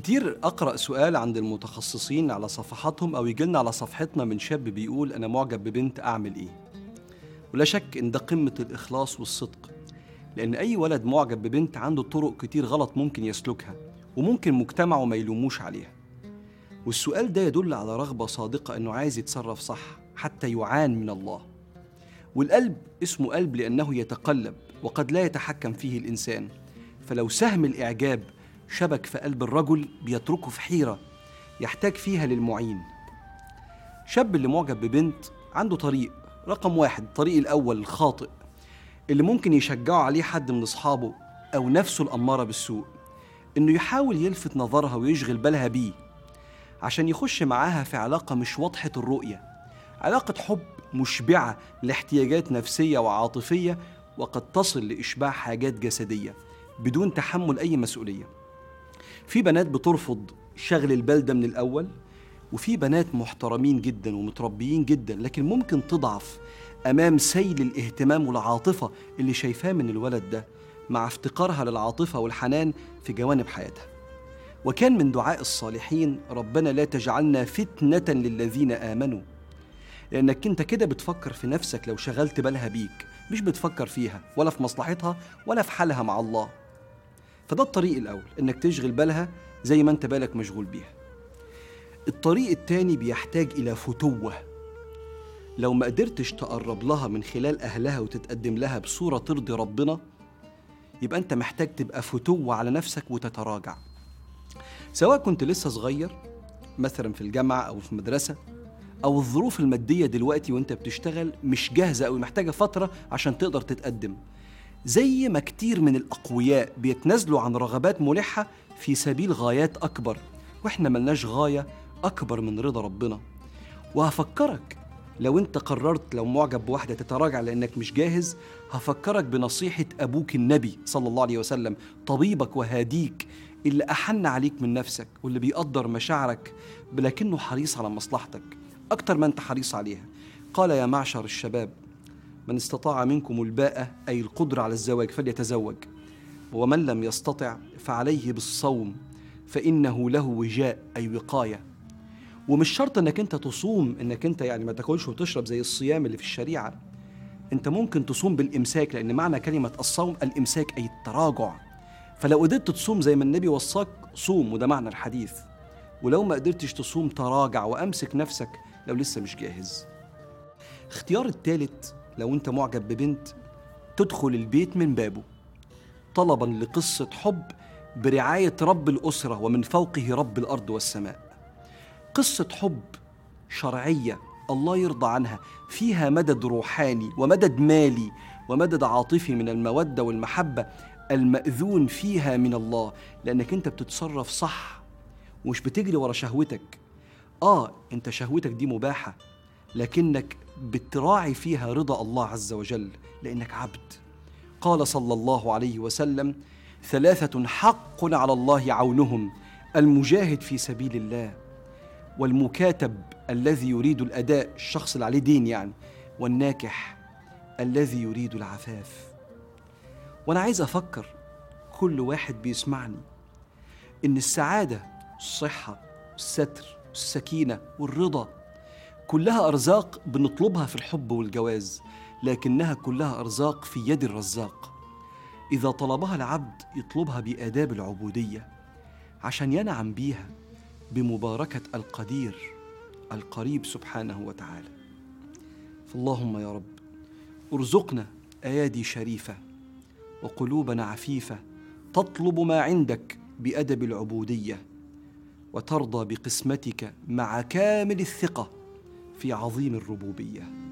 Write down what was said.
كتير أقرأ سؤال عند المتخصصين على صفحاتهم أو يجيلنا على صفحتنا من شاب بيقول أنا معجب ببنت أعمل إيه؟ ولا شك إن ده قمة الإخلاص والصدق لأن أي ولد معجب ببنت عنده طرق كتير غلط ممكن يسلكها وممكن مجتمعه ما يلوموش عليها. والسؤال ده يدل على رغبة صادقة إنه عايز يتصرف صح حتى يعان من الله. والقلب اسمه قلب لأنه يتقلب وقد لا يتحكم فيه الإنسان فلو سهم الإعجاب شبك في قلب الرجل بيتركه في حيرة يحتاج فيها للمعين. شاب اللي معجب ببنت عنده طريق رقم واحد الطريق الأول الخاطئ اللي ممكن يشجعه عليه حد من أصحابه أو نفسه الأمارة بالسوء إنه يحاول يلفت نظرها ويشغل بالها بيه عشان يخش معاها في علاقة مش واضحة الرؤية علاقة حب مشبعة لاحتياجات نفسية وعاطفية وقد تصل لإشباع حاجات جسدية بدون تحمل أي مسؤولية. في بنات بترفض شغل البال ده من الأول وفي بنات محترمين جدا ومتربيين جدا لكن ممكن تضعف أمام سيل الاهتمام والعاطفة اللي شايفاه من الولد ده مع افتقارها للعاطفة والحنان في جوانب حياتها. وكان من دعاء الصالحين ربنا لا تجعلنا فتنة للذين آمنوا لأنك أنت كده بتفكر في نفسك لو شغلت بالها بيك مش بتفكر فيها ولا في مصلحتها ولا في حالها مع الله. فده الطريق الأول إنك تشغل بالها زي ما أنت بالك مشغول بيها. الطريق التاني بيحتاج إلى فتوة. لو ما قدرتش تقرب لها من خلال أهلها وتتقدم لها بصورة ترضي ربنا يبقى أنت محتاج تبقى فتوة على نفسك وتتراجع. سواء كنت لسه صغير مثلا في الجامعة أو في مدرسة أو الظروف المادية دلوقتي وأنت بتشتغل مش جاهزة أو محتاجة فترة عشان تقدر تتقدم. زي ما كتير من الأقوياء بيتنازلوا عن رغبات ملحة في سبيل غايات أكبر وإحنا ملناش غاية أكبر من رضا ربنا. وهفكرك لو أنت قررت لو معجب بواحدة تتراجع لأنك مش جاهز هفكرك بنصيحة أبوك النبي صلى الله عليه وسلم طبيبك وهاديك اللي أحن عليك من نفسك واللي بيقدر مشاعرك لكنه حريص على مصلحتك أكتر ما أنت حريص عليها. قال يا معشر الشباب من استطاع منكم الباءة أي القدرة على الزواج فليتزوج. ومن لم يستطع فعليه بالصوم فإنه له وجاء أي وقاية. ومش شرط إنك أنت تصوم إنك أنت يعني ما تاكلش وتشرب زي الصيام اللي في الشريعة. أنت ممكن تصوم بالإمساك لأن معنى كلمة الصوم الإمساك أي التراجع. فلو قدرت تصوم زي ما النبي وصاك صوم وده معنى الحديث. ولو ما قدرتش تصوم تراجع وأمسك نفسك لو لسه مش جاهز. اختيار الثالث لو انت معجب ببنت تدخل البيت من بابه طلبا لقصة حب برعاية رب الأسرة ومن فوقه رب الأرض والسماء. قصة حب شرعية الله يرضى عنها فيها مدد روحاني ومدد مالي ومدد عاطفي من المودة والمحبة المأذون فيها من الله لأنك انت بتتصرف صح ومش بتجري ورا شهوتك. آه انت شهوتك دي مباحة لكنك بتراعي فيها رضا الله عز وجل لأنك عبد. قال صلى الله عليه وسلم ثلاثة حق على الله عونهم المجاهد في سبيل الله والمكاتب الذي يريد الأداء الشخص اللي عليه دين يعني والناكح الذي يريد العفاف. وأنا عايز أفكر كل واحد بيسمعني إن السعادة الصحة الستر السكينة والرضا كلها أرزاق بنطلبها في الحب والجواز لكنها كلها أرزاق في يد الرزاق. إذا طلبها العبد يطلبها بآداب العبودية عشان ينعم بيها بمباركة القدير القريب سبحانه وتعالى. فاللهم يا رب ارزقنا أيادي شريفة وقلوبنا عفيفة تطلب ما عندك بأدب العبودية وترضى بقسمتك مع كامل الثقة في عظيم الربوبية.